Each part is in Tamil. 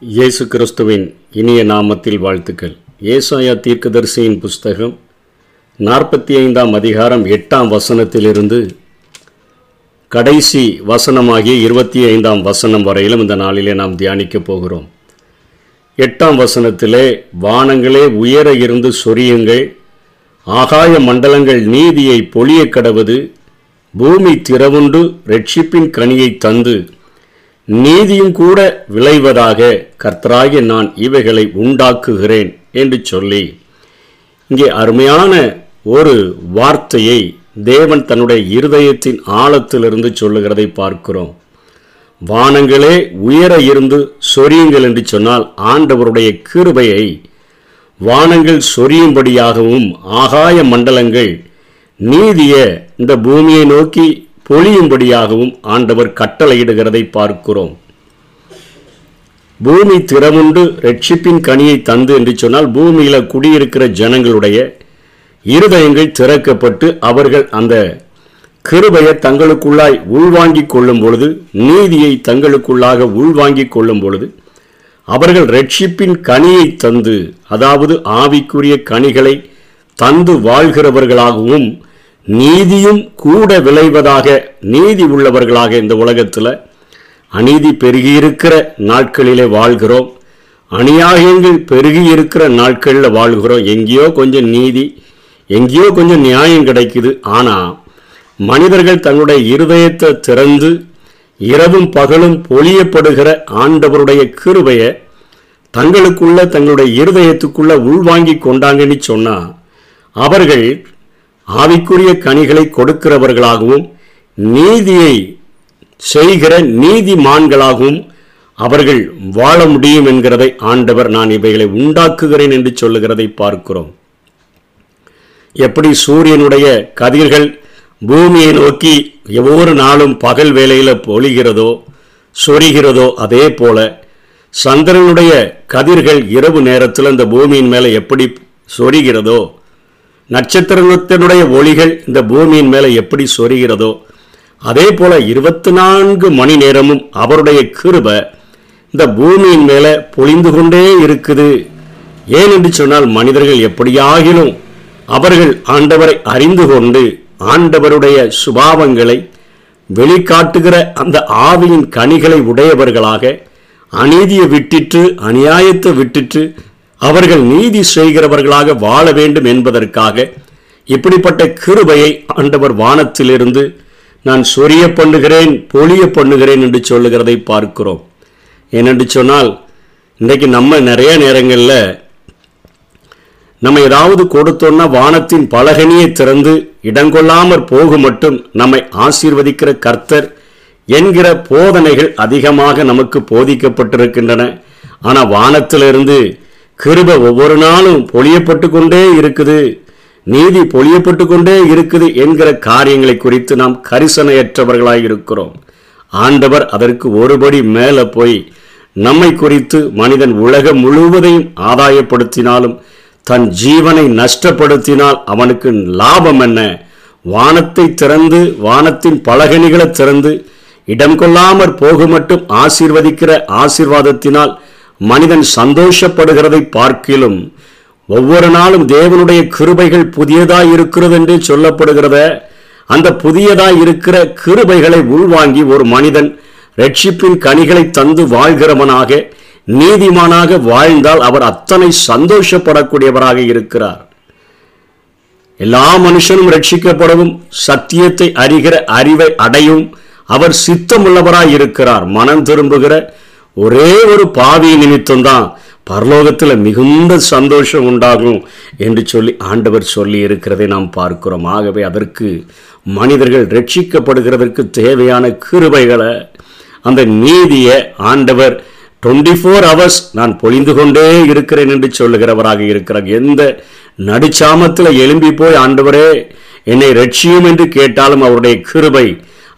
இயேசு கிறிஸ்துவின் இனிய நாமத்தில் வாழ்த்துக்கள். ஏசாயா தீர்க்கதரிசியின் புஸ்தகம் நாற்பத்தி ஐந்தாம் அதிகாரம் எட்டாம் வசனத்திலிருந்து கடைசி வசனமாகிய இருபத்தி ஐந்தாம் வசனம் வரையிலும் இந்த நாளிலே நாம் தியானிக்கப் போகிறோம். எட்டாம் வசனத்திலே வானங்களே உயர இருந்து சொரியுங்கள். ஆகாய மண்டலங்கள் நீதியை பொழிய கடவது. பூமி திறவுண்டு ரட்சிப்பின் கனியை தந்து. நீதியும் கூட விளைவதாக கர்த்தராகிய நான் இவைகளை உண்டாக்குகிறேன் என்று சொல்லி இங்கே அருமையான ஒரு வார்த்தையை தேவன் தன்னுடைய இருதயத்தின் ஆழத்திலிருந்து சொல்லுகிறதை பார்க்கிறோம். வானங்களே உயர இருந்து சொரியுங்கள் என்று சொன்னால் ஆண்டவருடைய கிருபையை வானங்கள் சொரியும்படியாகவும் ஆகாய மண்டலங்கள் நீதிய இந்த பூமியை நோக்கி பொழியும்படியாகவும் ஆண்டவர் கட்டளையிடுகிறதை பார்க்கிறோம். பூமி திறமுண்டு ரட்சிப்பின் கனியை தந்து என்று சொன்னால் பூமியில் குடியிருக்கிற ஜனங்களுடைய இருதயங்கள் திறக்கப்பட்டு அவர்கள் அந்த கிருபையை தங்களுக்குள்ளாய் உள்வாங்கிக் கொள்ளும் பொழுது நீதியை தங்களுக்குள்ளாக உள்வாங்கிக் கொள்ளும் பொழுது அவர்கள் ரட்சிப்பின் கனியை தந்து அதாவது ஆவிக்குரிய கனிகளை தந்து வாழ்கிறவர்களாகவும் நீதியும் கூட விளைவதாக நீதி உள்ளவர்களாக இந்த உலகத்தில் அநீதி பெருகியிருக்கிற நாட்களிலே வாழ்கிறோம். அநியாயங்கள் பெருகி இருக்கிற நாட்களில் வாழ்கிறோம். எங்கேயோ கொஞ்சம் நீதி எங்கேயோ கொஞ்சம் நியாயம் கிடைக்குது. ஆனால் மனிதர்கள் தன்னுடைய இருதயத்தை திறந்து இரவும் பகலும் பொழியப்படுகிற ஆண்டவருடைய கிருபையை தங்களுக்குள்ள தங்களுடைய இருதயத்துக்குள்ள உள்வாங்கி கொண்டாங்கன்னு சொன்னால் அவர்கள் ஆவிக்குரிய கனிகளை கொடுக்கிறவர்களாகவும் நீதியை செய்கிற நீதிமான்களாகவும் அவர்கள் வாழ முடியும் என்கிறதை ஆண்டவர் நான் இவைகளை உண்டாக்குகிறேன் என்று சொல்லுகிறதை பார்க்கிறோம். எப்படி சூரியனுடைய கதிர்கள் பூமியை நோக்கி ஒவ்வொரு நாளும் பகல் வேலையில் பொழிகிறதோ சொரிகிறதோ அதே போல சந்திரனுடைய கதிர்கள் இரவு நேரத்தில் அந்த பூமியின் மேலே எப்படி சொரிகிறதோ நட்சத்திரத்தினுடைய ஒளிகள் இந்த பூமியின் மேலே எப்படி சொரிகிறதோ அதே போல இருபத்தி நான்கு மணி நேரமும் அவருடைய கிருப இந்த பூமியின் மேலே பொழிந்து கொண்டே இருக்குது. ஏன் என்று சொன்னால் மனிதர்கள் எப்படியாகிலும் அவர்கள் ஆண்டவரை அறிந்து கொண்டு ஆண்டவருடைய சுபாவங்களை வெளிக்காட்டுகிற அந்த ஆவியின் கனிகளை உடையவர்களாக அநீதியை விட்டிட்டு அநியாயத்தை விட்டுட்டு அவர்கள் நீதி செய்கிறவர்களாக வாழ வேண்டும் என்பதற்காக இப்படிப்பட்ட கிருபையை ஆண்டவர் வானத்திலிருந்து நான் சொரிய பண்ணுகிறேன் பொழிய பண்ணுகிறேன் என்று சொல்லுகிறதை பார்க்கிறோம். ஏனென்று சொன்னால் இன்றைக்கு நம்ம நிறைய நேரங்களில் நம்ம ஏதாவது கொடுத்தோன்னா வானத்தின் பலகனியை திறந்து இடங்கொள்ளாமற் போக மட்டும் நம்மை ஆசீர்வதிக்கிற கர்த்தர் என்கிற போதனைகள் அதிகமாக நமக்கு போதிக்கப்பட்டிருக்கின்றன. ஆனால் வானத்திலிருந்து கிருப ஒவ்வொரு நாளும் பொழியப்பட்டு கொண்டே இருக்குது. நீதி பொழியப்பட்டு கொண்டே இருக்குது என்கிற காரியங்களை குறித்து நாம் கரிசனையற்றவர்களாய் இருக்கிறோம். ஆண்டவர் அதற்கு ஒருபடி மேலே போய் நம்மை குறித்து மனிதன் உலகம் முழுவதையும் ஆதாயப்படுத்தினாலும் தன் ஜீவனை நஷ்டப்படுத்தினால் அவனுக்கு லாபம் என்ன? வானத்தை திறந்து வானத்தின் பலகனிகளை திறந்து இடம் கொள்ளாமற் போக மட்டும் ஆசீர்வதிக்கிற ஆசீர்வாதத்தினால் மனிதன் சந்தோஷப்படுகிறதை பார்க்கிலும் ஒவ்வொரு நாளும் தேவனுடைய கிருபைகள் புதியதாய் இருக்கிறது என்று சொல்லப்படுகிறத அந்த புதியதாய் இருக்கிற கிருபைகளை உள்வாங்கி ஒரு மனிதன் ரட்சிப்பின் கனிகளை தந்து வாழ்கிறவனாக நீதிமானாக வாழ்ந்தால் அவர் அத்தனை சந்தோஷப்படக்கூடியவராக இருக்கிறார். எல்லா மனுஷனும் ரட்சிக்கப்படவும் சத்தியத்தை அறிகிற அறிவை அடையும் அவர் சித்தமுள்ளவராய் இருக்கிறார். மனம் திரும்புகிற ஒரே ஒரு பாவி நிமித்தம்தான் பரலோகத்தில் மிகுந்த சந்தோஷம் உண்டாகும் என்று சொல்லி ஆண்டவர் சொல்லி இருக்கிறதை நாம் பார்க்கிறோம். ஆகவே அதற்கு மனிதர்கள் ரட்சிக்கப்படுகிறதற்கு தேவையான கிருபைகளை அந்த நீதியை ஆண்டவர் டுவெண்ட்டி ஃபோர் ஹவர்ஸ் நான் பொழிந்து கொண்டே இருக்கிறேன் என்று சொல்லுகிறவராக இருக்கிறார். எந்த நடுச்சாமத்தில் எழும்பி போய் ஆண்டவரே என்னை ரட்சியும் என்று கேட்டாலும் அவருடைய கிருபை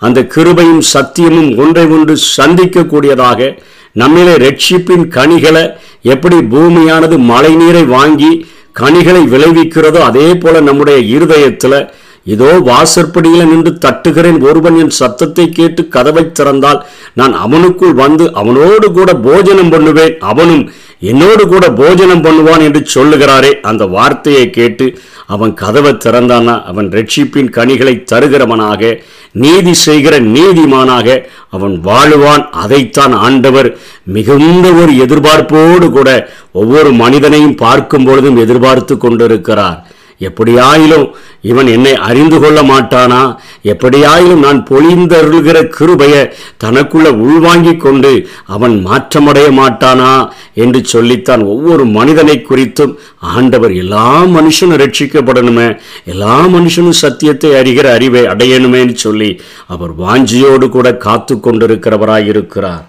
அந்த கிருபையும் சத்தியமும் ஒன்றை ஒன்று சந்திக்கக்கூடியதாக நம்மிலே ரட்சிப்பின் கனிகளை எப்படி பூமியானது மழை நீரை வாங்கி கனிகளை விளைவிக்கிறதோ அதே போல நம்முடைய இருதயத்தில் இதோ வாசற்படியில் நின்று தட்டுகிறேன் ஒருவன் என் சத்தத்தை கேட்டு கதவை திறந்தால் நான் அவனுக்குள் வந்து அவனோடு கூட போஜனம் பண்ணுவேன். அவனும் என்னோடு கூட போஜனம் பண்ணுவான் என்று சொல்லுகிறாரே அந்த வார்த்தையை கேட்டு அவன் கதவை திறந்தானா? அவன் ரட்சிப்பின் கனிகளை தருகிறவனாக நீதி செய்கிற நீதிமானாக அவன் வாழுவான். அதைத்தான் ஆண்டவர் மிகுந்த ஒரு எதிர்பார்ப்போடு கூட ஒவ்வொரு மனிதனையும் பார்க்கும் பொழுதும் எதிர்பார்த்து கொண்டிருக்கிறார். எப்படியாயிலும் இவன் என்னை அறிந்து கொள்ள மாட்டானா? எப்படியாயிலும் நான் பொழிந்தருள்கிற கிருபைய தனக்குள்ள உள்வாங்கிக் கொண்டு அவன் மாற்றமடைய மாட்டானா என்று சொல்லித்தான் ஒவ்வொரு மனிதனை குறித்தும் ஆண்டவர் எல்லா மனுஷனும் ரட்சிக்கப்படணுமே எல்லா மனுஷனும் சத்தியத்தை அறிகிற அறிவை அடையணுமேன்னு சொல்லி அவர் வாஞ்சியோடு கூட காத்து கொண்டிருக்கிறவராயிருக்கிறார்.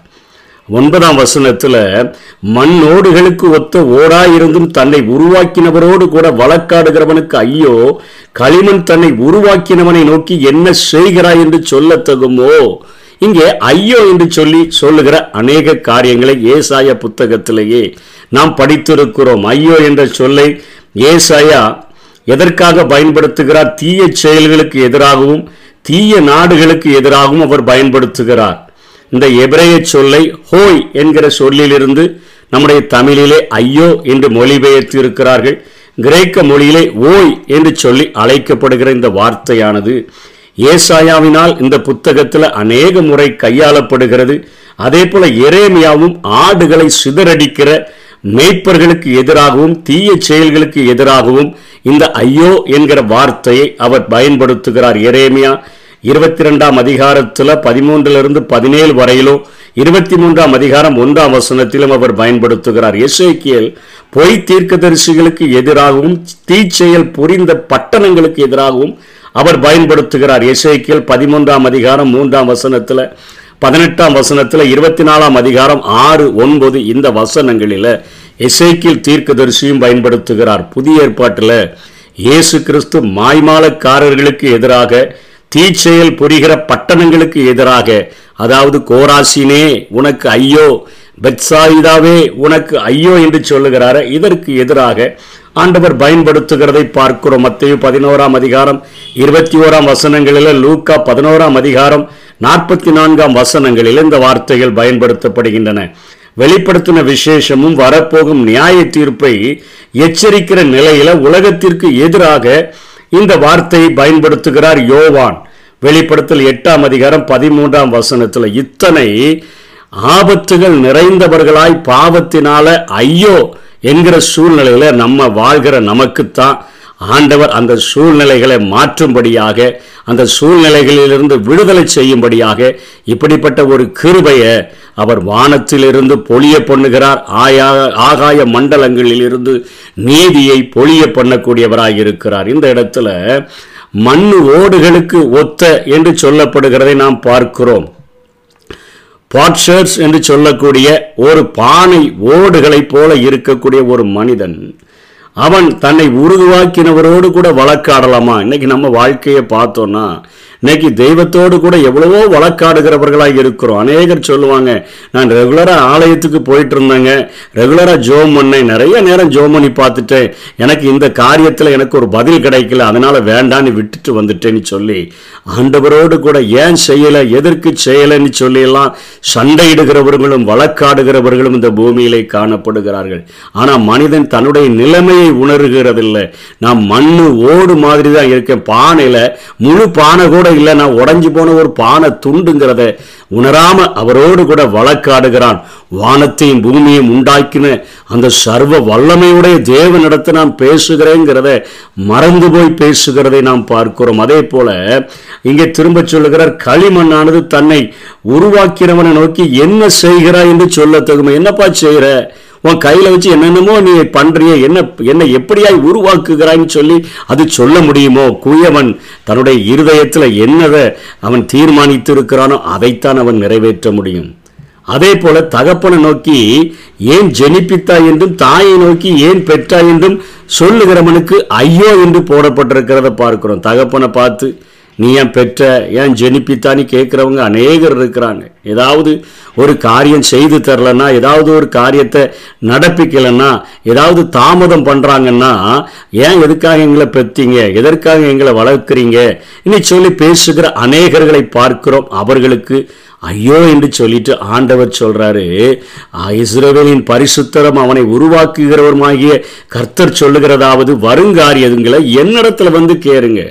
ஒன்பதாம் வசனத்துல மண்ணோடுகளுக்கு ஒத்த ஓடாயிருந்தும் தன்னை உருவாக்கினவரோடு கூட வழக்காடுகிறவனுக்கு ஐயோ களிமண் தன்னை உருவாக்கினவனை நோக்கி என்ன செய்கிறாய் என்று சொல்லத்தகுமோ இங்கே ஐயோ என்று சொல்லி சொல்லுகிற அநேக காரியங்களை ஏசாய புத்தகத்திலேயே நாம் படித்திருக்கிறோம். ஐயோ என்ற சொல்லை ஏசாயா எதற்காக பயன்படுத்துகிறார்? தீய செயல்களுக்கு எதிராகவும் தீய நாடுகளுக்கு எதிராகவும் அவர் பயன்படுத்துகிறார். இந்த எபிரேய சொல்லை ஹோய் என்கிற சொல்லிலிருந்து நம்முடைய தமிழிலே ஐயோ என்று மொழிபெயர்த்து இருக்கிறார்கள் கிரேக்க மொழியிலே ஓய் என்று சொல்லி அழைக்கப்படுகிற இந்த வார்த்தையானது ஏசாயாவினால் இந்த புத்தகத்தில் அநேக முறை கையாளப்படுகிறது. அதே போல எரேமியாவும் ஆடுகளை சிதறடிக்கிற மேய்ப்பர்களுக்கு எதிராகவும் தீய செயல்களுக்கு எதிராகவும் இந்த ஐயோ என்கிற வார்த்தையை அவர் பயன்படுத்துகிறார். எரேமியா இருபத்தி ரெண்டாம் அதிகாரத்தில் பதிமூன்றிலிருந்து பதினேழு வரையிலும் இருபத்தி மூன்றாம் அதிகாரம் ஒன்றாம் வசனத்திலும் அவர் பயன்படுத்துகிறார். எஸ்ஐக்கியல் பொய் தீர்க்கதரிசிகளுக்கு எதிராகவும் தீச்செயல் புரிந்த பட்டணங்களுக்கு எதிராகவும் அவர் பயன்படுத்துகிறார். எஸ்ஐக்கியல் பதிமூன்றாம் அதிகாரம் மூன்றாம் வசனத்தில் பதினெட்டாம் வசனத்தில் இருபத்தி நாலாம் அதிகாரம் ஆறு ஒன்பது இந்த வசனங்களில் எஸ்ஐக்கியல் தீர்க்கதரிசியும் பயன்படுத்துகிறார். புதிய ஏற்பாட்டில் இயேசு கிறிஸ்து மாய்மாலக்காரர்களுக்கு எதிராக தீச்செயல் புரிகிற பட்டணங்களுக்கு எதிராக அதாவது கோராசினே உனக்கு ஐயோ பெட்சாயிதாவே உனக்கு ஐயோ என்று சொல்லுகிறார இதற்கு எதிராக ஆண்டவர் பயன்படுத்துகிறதை பார்க்கிறோம். மத்திய பதினோராம் அதிகாரம் இருபத்தி ஓராம் வசனங்களில் லூக்கா பதினோராம் அதிகாரம் நாற்பத்தி நான்காம் வசனங்களில் இந்த வார்த்தைகள் பயன்படுத்தப்படுகின்றன. வெளிப்படுத்தின விசேஷமும் வரப்போகும் நியாய தீர்ப்பை எச்சரிக்கிற நிலையில உலகத்திற்கு எதிராக இந்த வார்த்தையை பயன்படுத்துகிறார் யோவான். வெளிப்படுத்தல் எட்டாம் அதிகாரம் பதிமூன்றாம் வசனத்தில் இத்தனை ஆபத்துகள் நிறைந்தவர்களாய் பாவத்தினால ஐயோ என்கிற சூழ்நிலையில நம்ம வாழ்கிற நமக்குத்தான் ஆண்டவர் அந்த சூழ்நிலைகளை மாற்றும்படியாக அந்த சூழ்நிலைகளிலிருந்து விடுதலை செய்யும்படியாக இப்படிப்பட்ட ஒரு கிருபையை அவர் வானத்திலிருந்து பொழிய பண்ணுகிறார். ஆயா ஆகாய மண்டலங்களிலிருந்து நீதியை பொழிய பண்ணக்கூடியவராக இருக்கிறார். இந்த இடத்துல மண்ணு ஓடுகளுக்கு ஒத்த என்று சொல்லப்படுகிறதை நாம் பார்க்கிறோம். பாட்ஷர்ஸ் என்று சொல்லக்கூடிய ஒரு பானை ஓடுகளைப் போல இருக்கக்கூடிய ஒரு மனிதன் அவன் தன்னை உருவாக்கினவரோடு கூட வழக்காடலாமா? இன்னைக்கு நம்ம வாழ்க்கையை பார்த்தோன்னா இன்னைக்கு தெய்வத்தோடு கூட எவ்வளவோ வழக்காடுகிறவர்களாக இருக்கிறோம். அநேகர் சொல்லுவாங்க நான் ரெகுலராக ஆலயத்துக்கு போயிட்டு இருந்தேங்க. ரெகுலராக ஜோம் பண்ணேன். நிறைய நேரம் ஜோம் பண்ணி பார்த்துட்டேன். எனக்கு இந்த காரியத்தில் எனக்கு ஒரு பதில் கிடைக்கல. அதனால வேண்டான்னு விட்டுட்டு வந்துட்டேன்னு சொல்லி ஆண்டவரோடு கூட ஏன் செய்யலை எதற்கு செய்யலைன்னு சொல்லியெல்லாம் சண்டையிடுகிறவர்களும் வழக்காடுகிறவர்களும் இந்த பூமியிலே காணப்படுகிறார்கள். ஆனால் மனிதன் தன்னுடைய நிலைமையை உணர்கிறதில்லை. நான் மண்ணு ஓடு மாதிரி தான் இருக்கேன். பானையில் முழு பானை கூட இல்லை நான் உடைஞ்சு போன ஒரு பானை துண்டுங்கிறத உணராம அவரோடு கூட வழக்காடுகிறான். வானத்தையும் பூமியையும் உண்டாக்கின அந்த சர்வ வல்லமையுடைய தேவனிடத்தை நான் பேசுகிறேங்கிறத மறந்து போய் பேசுகிறதை நாம் பார்க்கிறோம். அதே போல இங்கே திரும்ப சொல்லுகிறார் களிமண்ணானது தன்னை உருவாக்கிறவனை நோக்கி என்ன செய்கிறாய் என்று சொல்ல தகுமை. என்னப்பா செய்கிற? உன் கையில் வச்சு என்னென்னமோ நீ பண்றிய என்ன என்ன எப்படியாய் உருவாக்குகிறாய்ன்னு சொல்லி அது சொல்ல முடியுமோ? குயவன் தன்னுடைய இருதயத்தில் என்னதை அவன் தீர்மானித்து இருக்கிறானோ அதைத்தான் அவன் நிறைவேற்ற முடியும். அதே போல தகப்பனை நோக்கி ஏன் ஜெனிப்பித்தாய் என்றும் தாயை நோக்கி ஏன் பெற்றாய் என்றும் சொல்லுகிறவனுக்கு ஐயோ என்று போடப்பட்டிருக்கிறத பார்க்கிறோம். தகப்பனை பார்த்து நீ ஏன் பெற்ற ஏன் ஜெனிப்பித்தான்னு கேட்குறவங்க அநேகர் இருக்கிறாங்க. ஏதாவது ஒரு காரியம் செய்து தரலன்னா ஏதாவது ஒரு காரியத்தை நடப்பிக்கலைன்னா ஏதாவது தாமதம் பண்ணுறாங்கன்னா ஏன் எதுக்காக எங்களை பெற்றீங்க எதற்காக எங்களை வளர்க்குறீங்க இன்னைக்கு சொல்லி பேசுகிற அநேகர்களை பார்க்கிறோம். அவர்களுக்கு ஐயோ என்று சொல்லிட்டு ஆண்டவர் சொல்றாரு "ஆ, இஸ்ரவேலின் பரிசுத்தரம் அவனை உருவாக்குகிறவருமாகிய கர்த்தர் சொல்லுகிறதாவது வருங்காரியங்களை என்னிடத்துல வந்து கேருங்க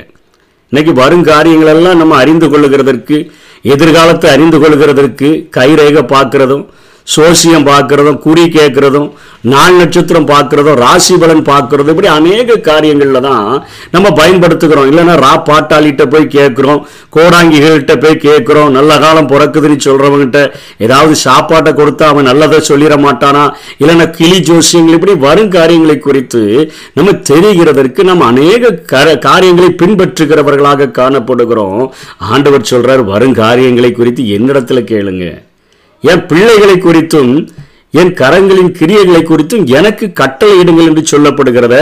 இன்னைக்கு வரும் காரியங்களெல்லாம் நம்ம அறிந்து கொள்ளுகிறதற்கு எதிர்காலத்தை அறிந்து கொள்கிறதற்கு கைரேக பார்க்குறதும் சோசியம் பார்க்குறதும் குறி கேட்குறதும் நாள் நட்சத்திரம் பார்க்குறதும் ராசி பலன் பார்க்கிறதும் இப்படி அநேக காரியங்களில் தான் நம்ம பயன்படுத்துகிறோம். இல்லைன்னா ரா பாட்டாளிகிட்ட போய் கேட்குறோம் கோடாங்கிகள்கிட்ட போய் கேட்குறோம் நல்ல காலம் பிறக்குதுன்னு சொல்கிறவங்ககிட்ட ஏதாவது சாப்பாட்டை கொடுத்தா அவன் நல்லதை சொல்லிட மாட்டானா? இல்லைன்னா கிளி ஜோசியங்கள் இப்படி வரும் காரியங்களை குறித்து நம்ம தெரிகிறதற்கு நம்ம அநேக கர- காரியங்களை பின்பற்றுகிறவர்களாக காணப்படுகிறோம். ஆண்டவர் சொல்றார் வரும் காரியங்களை குறித்து என்னிடத்தில் கேளுங்க. என் பிள்ளைகளை குறித்தும் என் கரங்களின் கிரியைகளை குறித்தும் எனக்கு கட்டளையிடுங்கள் என்று சொல்லப்படுகிறத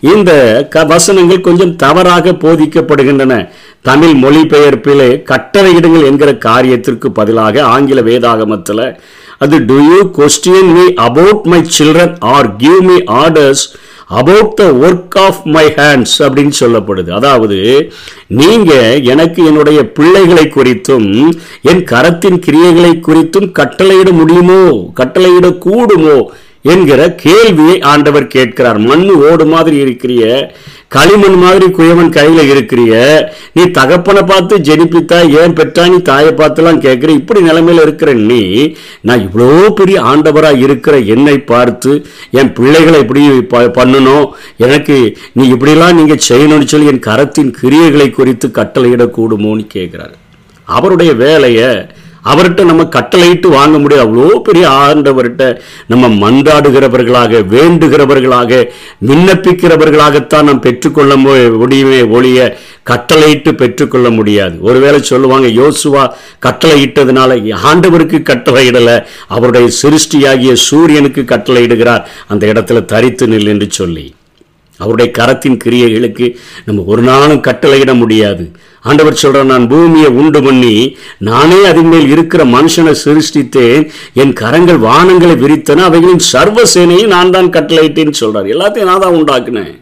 இந்த க- வசனங்கள் கொஞ்சம் தவறாக போதிக்கப்படுகின்றன. தமிழ் மொழிபெயர்ப்பிலே கட்டளையிடுங்கள் என்கிற காரியத்திற்கு பதிலாக ஆங்கில வேதாகமத்தில் அது do you question me about my children or give me orders about the work of my hands அப்படின்னு சொல்லப்படுது. அதாவது நீங்க எனக்கு என்னுடைய பிள்ளைகளை குறித்தும் என் கரத்தின் கிரியைகளை குறித்தும் கட்டளையிட முடியுமோ கட்டளையிட கூடுமோ என்கிற கேள்வியை ஆண்டவர் கேட்கிறார். மண் ஓடு மாதிரி இருக்கிறிய களிமண் மாதிரி குயவன் கையில இருக்கிறிய நீ தகப்பனை பார்த்து ஜெனிப்பித்தா ஏன் பெற்றா நீ தாயை பார்த்துலாம் கேட்குற இப்படி நிலைமையில இருக்கிற நீ நான் இவ்வளோ பெரிய ஆண்டவராக இருக்கிற என்னை பார்த்து என் பிள்ளைகளை இப்படி ப- பண்ணணும் எனக்கு நீ இப்படிலாம் நீங்கள் செய்யணும்னு சொல்லி என் கரத்தின் கிரியைகளை குறித்து கட்டளையிடக்கூடுமோன்னு கேட்குறாரு. அவருடைய வேலையை அவர்கிட்ட நம்ம கட்டளையிட்டு வாங்க முடியாது. அவ்வளோ பெரிய ஆண்டவர்கிட்ட நம்ம மன்றாடுகிறவர்களாக வேண்டுகிறவர்களாக விண்ணப்பிக்கிறவர்களாகத்தான் நாம் பெற்றுக்கொள்ள முடியுமே ஒழிய கட்டளையிட்டு பெற்றுக்கொள்ள முடியாது. ஒருவேளை சொல்லுவாங்க யோசுவா கட்டளையிட்டதுனால ஆண்டவருக்கு கட்டளையிடலை அவருடைய சிருஷ்டியாகிய சூரியனுக்கு கட்டளையிடுகிறார். அந்த இடத்துல தரித்து நில் என்று சொல்லி. அவருடைய கரத்தின் கிரியைகளுக்கு நம்ம ஒரு நாளும் கட்டளையிட முடியாது. ஆண்டவர் சொல்கிறார் நான் பூமியை உண்டு பண்ணி நானே அதன் மேல் இருக்கிற மனுஷனை சிருஷ்டித்தேன். என் கரங்கள் வானங்களை விரித்தன அவைகளின் சர்வ சேனையை நான் தான் கட்டளையிட்டேன்னு சொல்கிறார் எல்லாத்தையும் நான் தான் உண்டாக்குனேன்.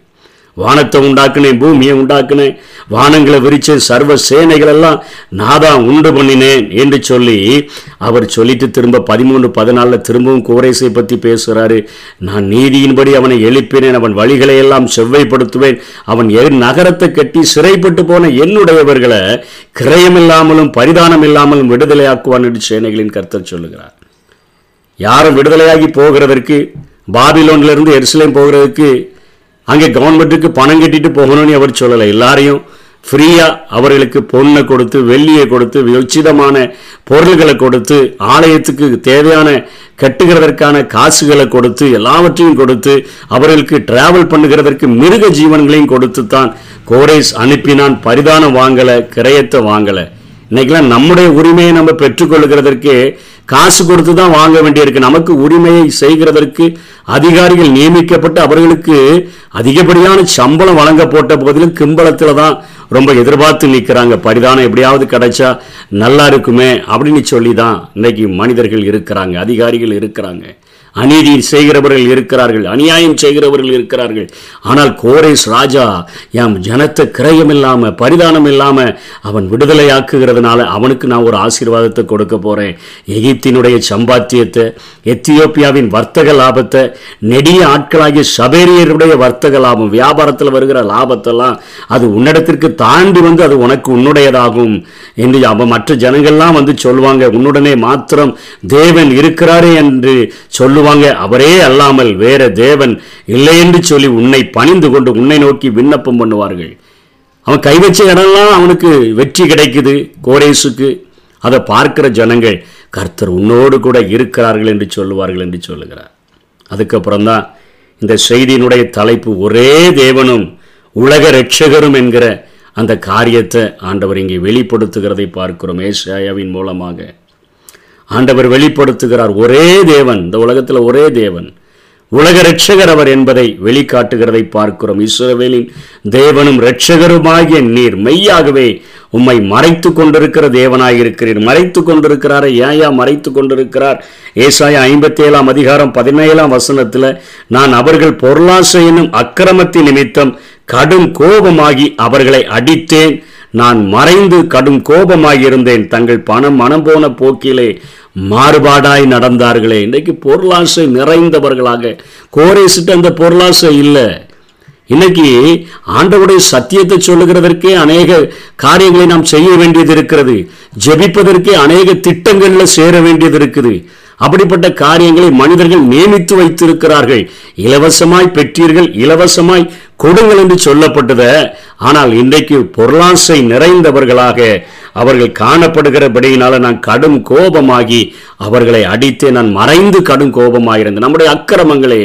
வானத்தை உண்டாக்குனேன் பூமியை உண்டாக்குனேன். வானங்களை விரிச்சு சர்வ சேனைகள் எல்லாம் நான் தான் உண்டு பண்ணினேன் என்று சொல்லி அவர் சொல்லிட்டு திரும்ப பதிமூணு பதினாலில் திரும்பவும் குவரேசை பற்றி பேசுகிறாரு நான் நீதியின்படி அவனை எழுப்பினேன் அவன் வழிகளை எல்லாம் செவ்வைப்படுத்துவேன். அவன் என் நகரத்தை கட்டி சிறைப்பட்டு போன என்னுடையவர்களை கிரயமில்லாமலும் பரிதானம் இல்லாமலும் விடுதலையாக்குவான் என்று சேனைகளின் கர்த்தர் சொல்லுகிறார். யாரும் விடுதலையாகி போகிறதற்கு பாபிலோன்ல இருந்து எருசலேம் போகிறதுக்கு அங்கே கவர்மெண்ட்டுக்கு பணம் கட்டிட்டு போகணும்னு அவர் சொல்லலை. எல்லாரையும் ஃப்ரீயாக அவர்களுக்கு பொண்ணை கொடுத்து வெள்ளியை கொடுத்து உச்சிதமான பொருள்களை கொடுத்து ஆலயத்துக்கு தேவையான கட்டுகிறதற்கான காசுகளை கொடுத்து எல்லாவற்றையும் கொடுத்து அவர்களுக்கு டிராவல் பண்ணுகிறதற்கு மிருக ஜீவன்களையும் கொடுத்து தான் கோரேஸ் அனுப்பினான். பரிதானம் வாங்கலை கிரயத்தை வாங்கலை. இன்னைக்கெல்லாம் நம்முடைய உரிமையை நம்ம பெற்றுக்கொள்கிறதற்கே காசு கொடுத்து தான் வாங்க வேண்டியிருக்கு. நமக்கு உரிமையை செய்கிறதற்கு அதிகாரிகள் நியமிக்கப்பட்டு அவர்களுக்கு அதிகப்படியான சம்பளம் வழங்க போட்ட போதிலும் கிம்பளத்தில் தான் ரொம்ப எதிர்பார்த்து நிற்கிறாங்க பரிதானம் எப்படியாவது கிடைச்சா நல்லா இருக்குமே அப்படின்னு சொல்லி தான் இன்னைக்கு மனிதர்கள் இருக்கிறாங்க அதிகாரிகள் இருக்கிறாங்க. அநீதி செய்கிறவர்கள் இருக்கிறார்கள் அநியாயம் செய்கிறவர்கள் இருக்கிறார்கள். ஆனால் கோரேஸ் ராஜா என் ஜனத்தை கிரயம் இல்லாமல் பரிதானம் இல்லாம அவன் விடுதலையாக்குகிறதுனால அவனுக்கு நான் ஒரு ஆசீர்வாதத்தை கொடுக்க போறேன். எகிப்தினுடைய சம்பாத்தியத்தை எத்தியோப்பியாவின் வர்த்தக லாபத்தை நெடிய ஆட்களாகிய சபேரியருடைய வர்த்தக லாபம் வியாபாரத்தில் வருகிற லாபத்தெல்லாம் அது உன்னிடத்திற்கு தாண்டி வந்து அது உனக்கு உன்னுடையதாகும் என்று அவன் மற்ற ஜனங்கள்லாம் வந்து சொல்லுவாங்க. உன்னுடனே மாத்திரம் தேவன் இருக்கிறாரே என்று சொல்லுவாங்க அவரே அல்லாமல் வேற தேவன் இல்லை என்று சொல்லி உன்னை பணிந்து கொண்டு உன்னை நோக்கி விண்ணப்பம் பண்ணுவார்கள். அவன் கை வச்ச இடம்லாம் அவனுக்கு வெற்றி கிடைக்குது கோரேசுக்கு. அதை பார்க்கிற ஜனங்கள் கர்த்தர் உன்னோடு கூட இருக்கிறார்கள் என்று சொல்லுவார்கள் என்று சொல்லுகிறார். அதுக்கப்புறம் தான் இந்த செய்தியினுடைய தலைப்பு ஒரே தேவனும் உலக ரட்சகரும் என்கிற அந்த காரியத்தை ஆண்டவர் இங்கே வெளிப்படுத்துகிறதை பார்க்கிறோம். ஏசாயாவின் மூலமாக. ஆண்டவர் வெளிப்படுத்துகிறார். ஒரே தேவன் இந்த உலகத்தில் ஒரே தேவன். உலக ரட்சகர் அவர் என்பதை வெளிக்காட்டுகிறதை பார்க்கிறோம். இஸ்ரவேலின் தேவனும் இரட்சகருமாகிய நீர் மெய்யாகவே உம்மை மறைத்து கொண்டிருக்கிற தேவனாய் இருக்கிறீர் மறைத்து கொண்டிருக்கிறார ஏயா மறைத்து கொண்டிருக்கிறார்? ஏசாய ஐம்பத்தேழாம் அதிகாரம் பதினேழாம் வசனத்தில் நான் அவர்கள் பொருளாசை என்னும் அக்கிரமத்தின் நிமித்தம் கடும் கோபமாகி அவர்களை அடித்தேன். நான் மறைந்து கடும் கோபமாயிருந்தேன். தங்கள் பணம் மனம் போன போக்கிலே மாறுபாடாய் நடந்தார்களே. இன்றைக்கு பொருளாசை நிறைந்தவர்களாக. கோரேசிட்டு அந்த பொருளாசை இல்லை. இன்னைக்கு ஆண்டவருடைய சத்தியத்தை சொல்லுகிறதற்கே அநேக காரியங்களை நாம் செய்ய வேண்டியது இருக்கிறது. ஜெபிப்பதற்கே அநேக திட்டங்களில் சேர வேண்டியது இருக்குது. அப்படிப்பட்ட காரியங்களை மனிதர்கள் நியமித்து வைத்திருக்கிறார்கள். இலவசமாய் பெற்றீர்கள் இலவசமாய் கொடுங்கள் என்று சொல்லப்பட்டத. ஆனால் இன்றைக்கு பொருளாசை நிறைந்தவர்களாக அவர்கள் காணப்படுகிறபடியினால நான் கடும் கோபமாகி அவர்களை அடித்தே நான் மறைந்து கடும் கோபமாயிருந்தேன். நம்முடைய அக்கிரமங்களே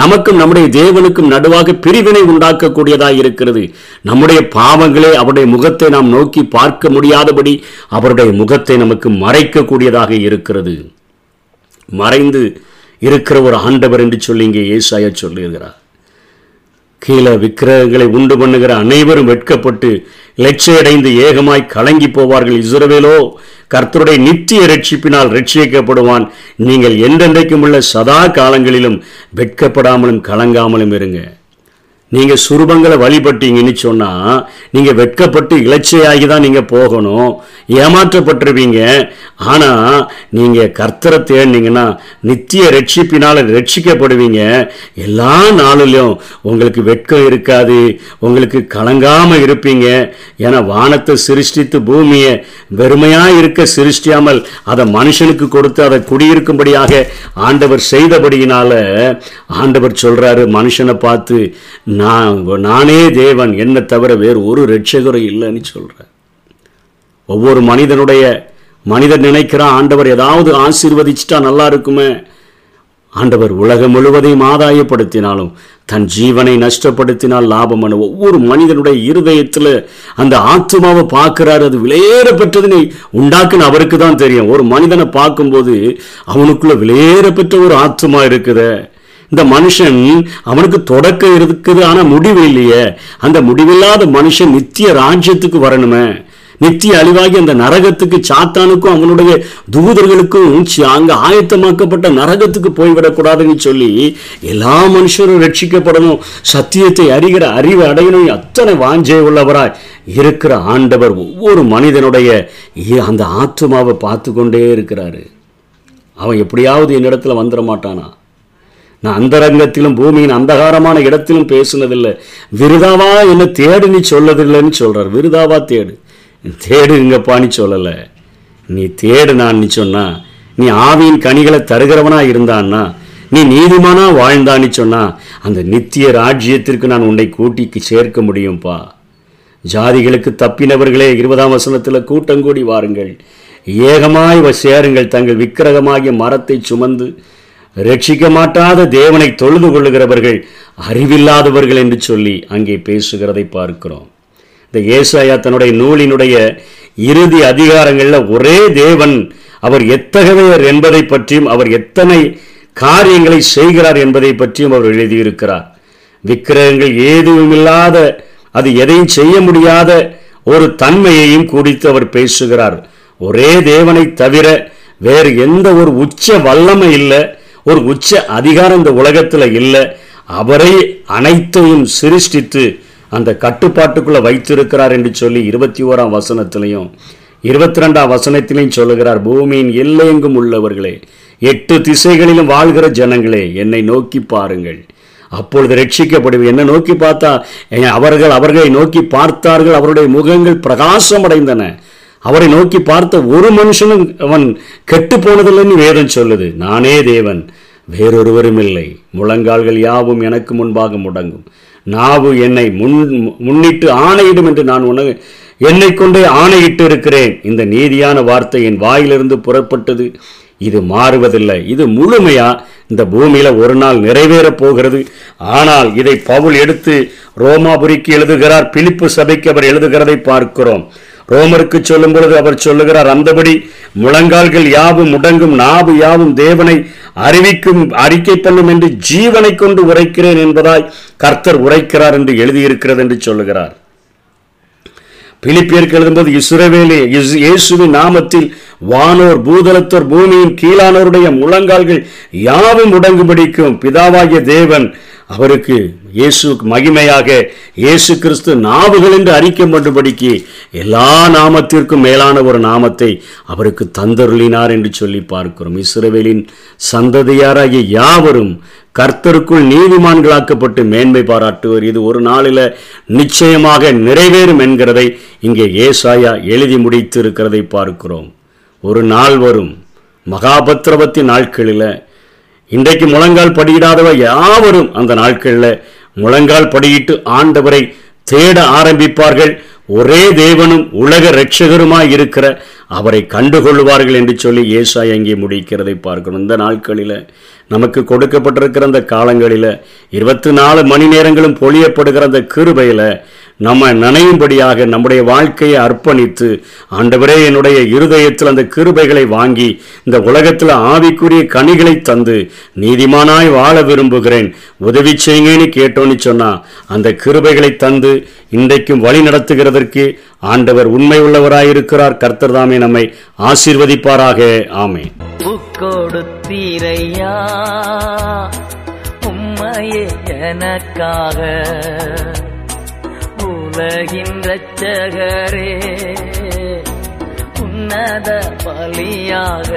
நமக்கும் நம்முடைய தேவனுக்கும் நடுவாக பிரிவினை உண்டாக்கக்கூடியதாக இருக்கிறது. நம்முடைய பாவங்களே அவருடைய முகத்தை நாம் நோக்கி பார்க்க முடியாதபடி அவருடைய முகத்தை நமக்கு மறைக்கக்கூடியதாக இருக்கிறது. மறைந்து இருக்கிற ஒரு ஆண்டவர் என்று சொல்லி இங்கே ஏசாய சொல்லுகிறார். கீழே விக்கிரகங்களை உண்டு பண்ணுகிற அனைவரும் வெட்கப்பட்டு லட்சியடைந்து ஏகமாய் கலங்கி போவார்கள். இஸ்ரவேலோ கர்த்தருடைய நித்திய ரட்சிப்பினால் ரட்சிக்கப்படுவான் நீங்கள் என்றென்றைக்கும் உள்ள சதா காலங்களிலும் வெட்கப்படாமலும் கலங்காமலும் இருங்க. நீங்கள் சுரூபங்களை வழிபட்டீங்கன்னு சொன்னால் நீங்கள் வெட்கப்பட்டு இலச்சையாகி தான் நீங்கள் போகணும். ஏமாற்றப்பட்டிருப்பீங்க ஆனால் நீங்கள் கர்த்தரை தேடினீங்கன்னா நித்திய ரட்சிப்பினால் ரட்சிக்கப்படுவீங்க. எல்லா நாளிலும் உங்களுக்கு வெட்கம் இருக்காது. உங்களுக்கு கலங்காமல் இருப்பீங்க. ஏன்னா வானத்தை சிருஷ்டித்து பூமியை வெறுமையாக இருக்க சிருஷ்டியாமல் அதை மனுஷனுக்கு கொடுத்து அதை குடியிருக்கும்படியாக ஆண்டவர் செய்தபடியினால ஆண்டவர் சொல்கிறாரு மனுஷனை பார்த்து நான் நானே தேவன் என்ன தவிர வேறு ஒரு ரட்சகரும் இல்லைன்னு சொல்கிறேன் ஒவ்வொரு மனிதனுடைய மனிதன் நினைக்கிறான் ஆண்டவர் ஏதாவது ஆசீர்வதிச்சிட்டா நல்லா இருக்குமே? ஆண்டவர் உலகம் முழுவதையும் ஆதாயப்படுத்தினாலும் தன் ஜீவனை நஷ்டப்படுத்தினால் லாபம் என ஒவ்வொரு மனிதனுடைய இருதயத்தில் அந்த ஆத்மாவை பார்க்குறாரு. அது விலையேறப்பெற்றதுன்னு உண்டாக்குன்னு அவருக்கு தான் தெரியும். ஒரு மனிதனை பார்க்கும்போது அவனுக்குள்ள விலையேறப்பெற்ற ஒரு ஆத்மா இருக்குதே. இந்த மனுஷன் அவனுக்கு தொடக்கம் இருக்குது ஆனா முடிவு இல்லையே. அந்த முடிவில்லாத மனுஷன் நித்திய ராஜ்யத்துக்கு வரணுமே. நித்திய அழிவாகி அந்த நரகத்துக்கு சாத்தானுக்கும் அவனுடைய தூதர்களுக்கும் அங்கே அங்க ஆயத்தமாக்கப்பட்ட நரகத்துக்கு போய்விடக்கூடாதுன்னு சொல்லி எல்லா மனுஷரும் ரட்சிக்கப்படணும். சத்தியத்தை அறிகிற அறிவு அடையணும். அத்தனை வாஞ்சை உள்ளவராய் இருக்கிற ஆண்டவர் ஒவ்வொரு மனிதனுடைய அந்த ஆத்மாவை பார்த்து கொண்டே இருக்கிறாரு. அவன் எப்படியாவது என்னிடத்துல வந்துட மாட்டானா? நான் அந்தரங்கத்திலும் பூமியின் அந்தகாரமான இடத்திலும் பேசுனதில்லை. விருதாவா என்ன தேடு நீ சொல்லதில்லைன்னு சொல்கிறார் விருதாவா தேடு. தேடுங்கப்பான்னு சொல்லலை. நீ தேடு நான் நீ சொன்னா. நீ ஆவியின் கனிகளை தருகிறவனா இருந்தான்னா நீ நீதிமானா வாழ்ந்தான்னு சொன்னா. அந்த நித்திய ராஜ்யத்திற்கு நான் உன்னை கூட்டிக்கு சேர்க்க முடியும்பா. ஜாதிகளுக்கு தப்பினவர்களே இருபதாம் வசனத்தில் கூட்டங்கூடி வாருங்கள். ஏகமாய் சேருங்கள். தங்கள் விக்கிரகமாகிய மரத்தை சுமந்து ரட்சிக்க மாட்டாத தேவனை தொழுது கொள்ளுகிறவர்கள் அறிவில்லாதவர்கள் என்று சொல்லி அங்கே பேசுகிறதை பார்க்கிறோம். இந்த ஏசாயா தன்னுடைய நூலினுடைய இறுதி அதிகாரங்களில் ஒரே தேவன் அவர் எத்தகையவர் என்பதை பற்றியும் அவர் எத்தனை காரியங்களை செய்கிறார் என்பதை பற்றியும் அவர் எழுதியிருக்கிறார். விக்கிரகங்கள் ஏதுமில்லாத அது எதையும் செய்ய முடியாத ஒரு தன்மையையும் குறித்து அவர் பேசுகிறார். ஒரே தேவனை தவிர வேறு எந்த ஒரு உச்ச வல்லமை இல்லை. ஒரு உச்ச அதிகாரம் இந்த உலகத்தில் இல்லை. அவரை அனைத்தையும் சிருஷ்டித்து அந்த கட்டுப்பாட்டுக்குள்ளே வைத்திருக்கிறார் என்று சொல்லி இருபத்தி ஓராம் வசனத்திலையும் இருபத்தி ரெண்டாம் வசனத்திலையும் சொல்லுகிறார் பூமியின் எல்லையெங்கும் உள்ளவர்களே எட்டு திசைகளிலும் வாழ்கிற ஜனங்களே என்னை நோக்கி பாருங்கள். அப்பொழுது ரட்சிக்கப்படுவேன். என்ன நோக்கி பார்த்தா அவர்கள் அவர்களை நோக்கி பார்த்தார்கள் அவருடைய முகங்கள் பிரகாசம் அடைந்தன. அவரை நோக்கி பார்த்த ஒரு மனுஷனும் அவன் கெட்டு போனதில்லைன்னு வேதம் சொல்லுது. நானே தேவன் வேறொருவரும் இல்லை முழங்கால்கள் யாவும் எனக்கு முன்பாக முடங்கும். நாவு என்னை முன் முன்னிட்டு ஆணையிடும் என்று நான் உனக்கு என்னை கொண்டே ஆணையிட்டு இருக்கிறேன் இந்த நீதியான வார்த்தை என் வாயிலிருந்து புறப்பட்டது. இது மாறுவதில்லை. இது முழுமையா இந்த பூமியில ஒரு நாள் நிறைவேறப் போகிறது. ஆனால் இதை பவுல் எடுத்து ரோமாபுரிக்கு எழுதுகிறார். பிலிப்பு சபைக்கு அவர் எழுதுகிறதை பார்க்கிறோம். ரோமருக்கு சொல்லும் பொழுது அவர் சொல்லுகிறார் அந்தபடி முழங்கால்கள் யாவும் முடங்கும் நாவு யாவும் தேவனை அறிவிக்கும் அறிக்கை பண்ணும் என்று ஜீவனை கொண்டு உரைக்கிறேன் என்பதாய் கர்த்தர் உரைக்கிறார் என்று எழுதியிருக்கிறது என்று சொல்லுகிறார். பிலிப்பியருக்கு எழுதும்போது இசுரவேலே இயேசுவின் நாமத்தில் வானோர் பூதலத்தோர் பூமியின் கீழானோருடைய முழங்கால்கள் யாவும் முடங்குபடிக்கும் பிதாவாகிய தேவன் அவருக்கு இயேசு மகிமையாக இயேசு கிறிஸ்து நாவுகள் என்று அறிக்கை பண்ணும்படிக்கு எல்லா நாமத்திற்கும் மேலான ஒரு நாமத்தை அவருக்கு தந்தருளினார் என்று சொல்லி பார்க்கிறோம். இஸ்ரவேலின் சந்ததியாராகிய யாவரும் கர்த்தருக்குள் நீதிமான்களாக்கப்பட்டு மேன்மை பாராட்டுவர். இது ஒரு நாளில் நிச்சயமாக நிறைவேறும் என்கிறதை இங்கே ஏசாயா எழுதி முடித்து இருக்கிறதை பார்க்கிறோம். ஒரு நாள் வரும். மகாபத்ரவத்தின் நாட்களில் இன்றைக்கு முழங்கால் படியிடாதவ யாவரும் அந்த நாட்களில் முழங்கால் படியிட்டு ஆண்டவரை தேட ஆரம்பிப்பார்கள். ஒரே தேவனும் உலக ரட்சகருமாய் இருக்கிற அவரை கண்டுகொள்வார்கள் என்று சொல்லி ஏசாய் அங்கே முடிக்கிறதை பார்க்கணும் இந்த நாட்களில் நமக்கு கொடுக்கப்பட்டிருக்கிற அந்த காலங்களில் இருபத்தி நாலு மணி நேரங்களும் பொழியப்படுகிற அந்த கிருபையில் நம்ம நினையும்படியாக நம்முடைய வாழ்க்கையை அர்ப்பணித்து ஆண்டவரே என்னுடைய இருதயத்தில் அந்த கிருபைகளை வாங்கி இந்த உலகத்தில் ஆவிக்குரிய கனிகளை தந்து நீதிமானாய் வாழ விரும்புகிறேன். உதவி செய்யுங்கன்னு கேட்டோன்னு சொன்னா அந்த கிருபைகளை தந்து இன்றைக்கும் வழி நடத்துகிறதற்கு ஆண்டவர் உண்மை உள்ளவராயிருக்கிறார். கர்த்தர் தாமே நம்மை ஆசீர்வதிப்பாராக. ஆமே கொடுத்தீரையா உம்மையே எனக்காக. உலகின் ரட்சகரே உன்னத பலியாக